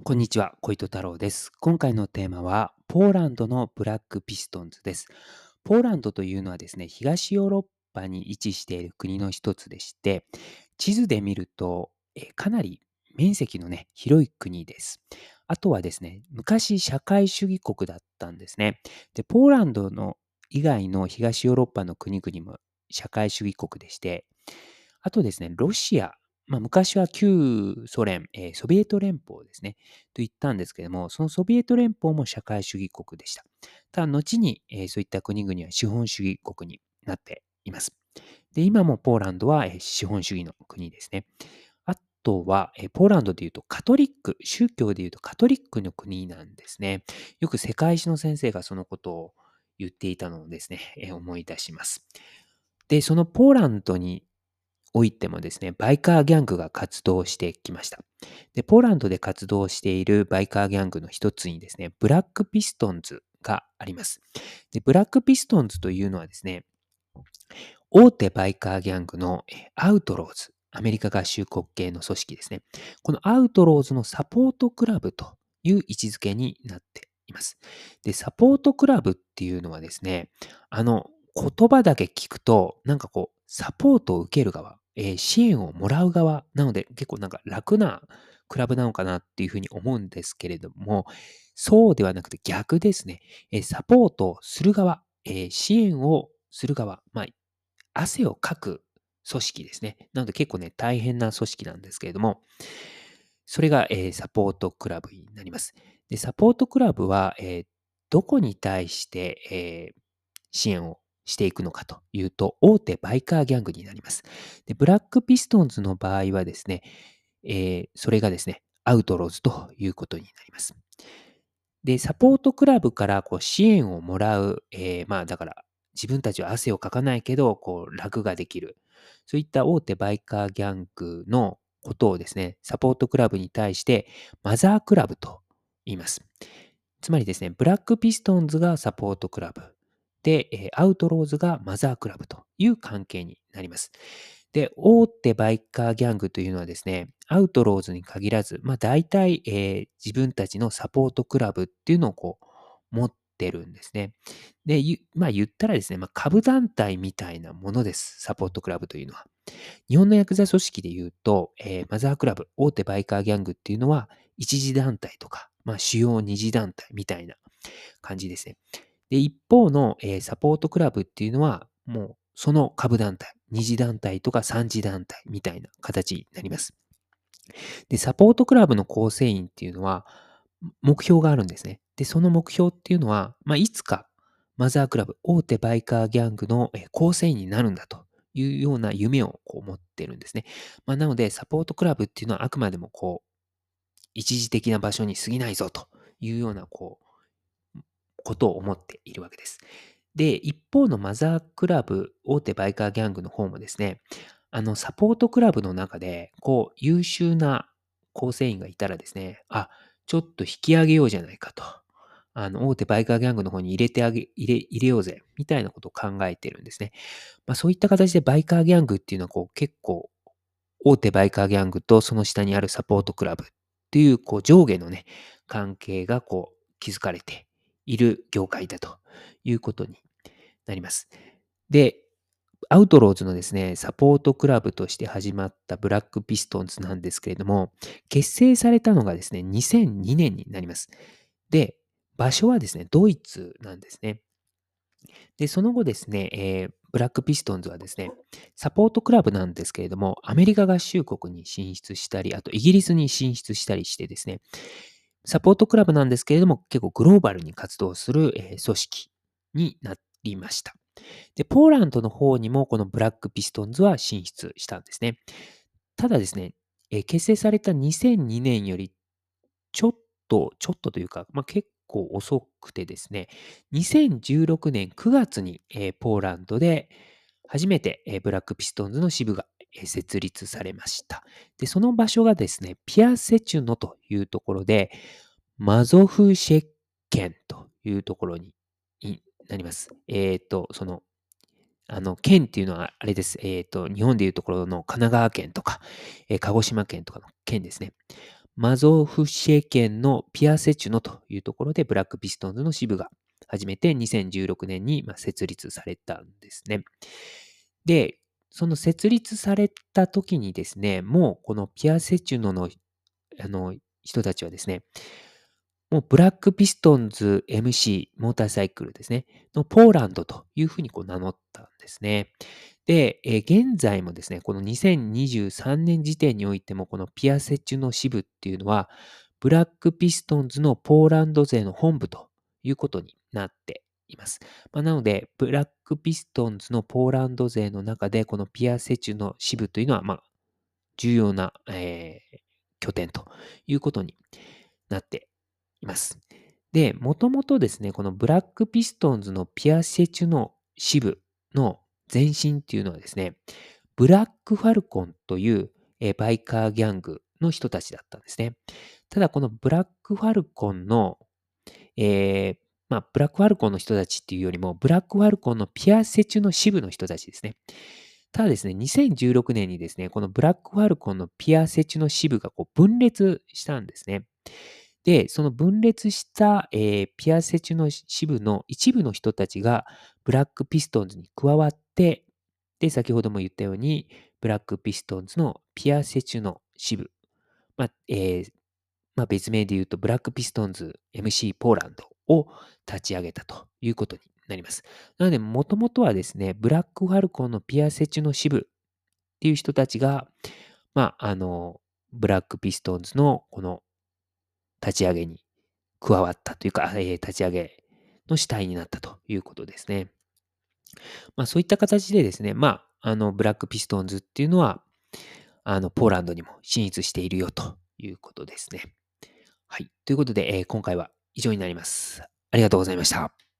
こんにちは、小糸太郎です。今回のテーマは、ポーランドのブラックピストンズです。ポーランドというのはですね、東ヨーロッパに位置している国の一つでして、地図で見ると、えかなり面積のね、広い国です。あとはですね、昔社会主義国だったんですね。で、ポーランドの以外の東ヨーロッパの国々も社会主義国でして、あとですね、ロシア、まあ、昔は旧ソ連、えーソビエト連邦ですね、と言ったんですけども、そのソビエト連邦も社会主義国でした。ただ、後に、えーそういった国々は資本主義国になっています。で、今もポーランドは、えー資本主義の国ですね。あとは、えーポーランドでいうとカトリック、宗教でいうとカトリックの国なんですね。よく世界史の先生がそのことを言っていたのをですね、えー思い出します。で、そのポーランドにおいてもですね、バイカーギャングが活動してきました。で、ポーランドで活動しているバイカーギャングの一つにですね、ブラックピストンズがあります。で、ブラックピストンズというのはですね、大手バイカーギャングのアウトローズ、アメリカ合衆国系の組織ですね。このアウトローズのサポートクラブという位置づけになっています。で、サポートクラブっていうのはですね、あの、言葉だけ聞くと、なんかこう、サポートを受ける側、えー支援をもらう側なので、結構なんか楽なクラブなのかなっていうふうに思うんですけれども、そうではなくて逆ですね。えーサポートする側、えー支援をする側、まあ、汗をかく組織ですね。なので結構ね、大変な組織なんですけれども、それが、えーサポートクラブになります。で、サポートクラブは、えーどこに対して、えー支援をしていくのかというと、大手バイカーギャングになります。で、ブラックピストンズの場合はですね、えーそれがですね、アウトローズということになります。で、サポートクラブからこう支援をもらう、えーまあだから自分たちは汗をかかないけど、こう楽ができる。そういった大手バイカーギャングのことをですね、サポートクラブに対してマザークラブと言います。つまりですね、ブラックピストンズがサポートクラブ。で、えーアウトローズがマザークラブという関係になります。で、大手バイカーギャングというのはですね、アウトローズに限らず、まあ大体、えー自分たちのサポートクラブっていうのをこう持ってるんですね。で、まあ言ったらですね、まあ株団体みたいなものです、サポートクラブというのは。日本のヤクザ組織で言うと、えーマザークラブ、大手バイカーギャングっていうのは、一次団体とか、まあ主要二次団体みたいな感じですね。で、一方の、えーサポートクラブっていうのは、もうその株団体、二次団体とか三次団体みたいな形になります。で、サポートクラブの構成員っていうのは、目標があるんですね。で、その目標っていうのは、まあ、いつかマザークラブ、大手バイカーギャングの構成員になるんだというような夢をこう持ってるんですね。まあ、なので、サポートクラブっていうのはあくまでもこう、一時的な場所に過ぎないぞというような、こう、ことを思っているわけです。で、一方のマザークラブ、大手バイカーギャングの方もですね、あの、サポートクラブの中で、こう、優秀な構成員がいたらですね、あ、ちょっと引き上げようじゃないかと。あの、大手バイカーギャングの方に入れてあげ、入れ、入れようぜ、みたいなことを考えてるんですね。まあ、そういった形でバイカーギャングっていうのは、こう、結構、大手バイカーギャングとその下にあるサポートクラブっていう、こう、上下のね、関係が、こう、築かれている業界だということになります。で、アウトローズのですね、サポートクラブとして始まったブラックピストンズなんですけれども、結成されたのがですね、2002年になります。で、場所はですね、ドイツなんですね。で、その後ですね、えーブラックピストンズはですね、サポートクラブなんですけれども、アメリカ合衆国に進出したり、あとイギリスに進出したりしてですね、サポートクラブなんですけれども、結構グローバルに活動する、組織になりました。で、ポーランドの方にもこのブラックピストンズは進出したんですね。ただですね、結成された2002年よりちょっと、ちょっとというか、まあ、結構遅くてですね、2016年9月に、ポーランドで初めて、ブラックピストンズの支部が、設立されました。で、その場所がですね、ピアセチュノというところで、マゾフシェッケンというところになります。えっ、と、その、あの、県っていうのはあれです。えっ、と、日本でいうところの神奈川県とか、えー鹿児島県とかの県ですね。マゾフシェ県のピアセチュノというところでブラックピストンズの支部が始めて2016年に設立されたんですね。で、その設立された時にですね、もうこのピアセチュノのあの人たちはですね、もうブラックピストンズ MC モーターサイクルですね、のポーランドというふうにこう名乗ったんですね。で、え現在もですね、この2023年時点においても、このピアセチュの支部っていうのは、ブラックピストンズのポーランド勢の本部ということになっています。まあ、なので、ブラックピストンズのポーランド勢の中で、このピアセチュの支部というのは、まあ、重要な、えー、拠点ということになっています。で、もともとですね、このブラックピストンズのピアセチュの支部の前身っていうのはですね、ブラックファルコンという、えバイカーギャングの人たちだったんですね。ただこのブラックファルコンの、えー、まあ、ブラックファルコンの人たちっていうよりも、ブラックファルコンのピアセチュの支部の人たちですね。ただですね、2016年にですね、このブラックファルコンのピアセチュの支部がこう分裂したんですね。で、その分裂した、えー、ピアセチュの支部の一部の人たちがブラックピストンズに加わって、で、先ほども言ったように、ブラックピストンズのピアセチュの支部、まあえーまあ、別名で言うと、ブラックピストンズ MC ポーランドを立ち上げたということになります。なので、もともとはですね、ブラックファルコンのピアセチュの支部っていう人たちが、まあ、あの、ブラックピストンズのこの立ち上げに加わったというか、えー、立ち上げの主体になったということですね。まあそういった形でですね、まあ、あの、ブラックピストンズっていうのは、あの、ポーランドにも進出しているよということですね。はい。ということで、えー、今回は以上になります。ありがとうございました。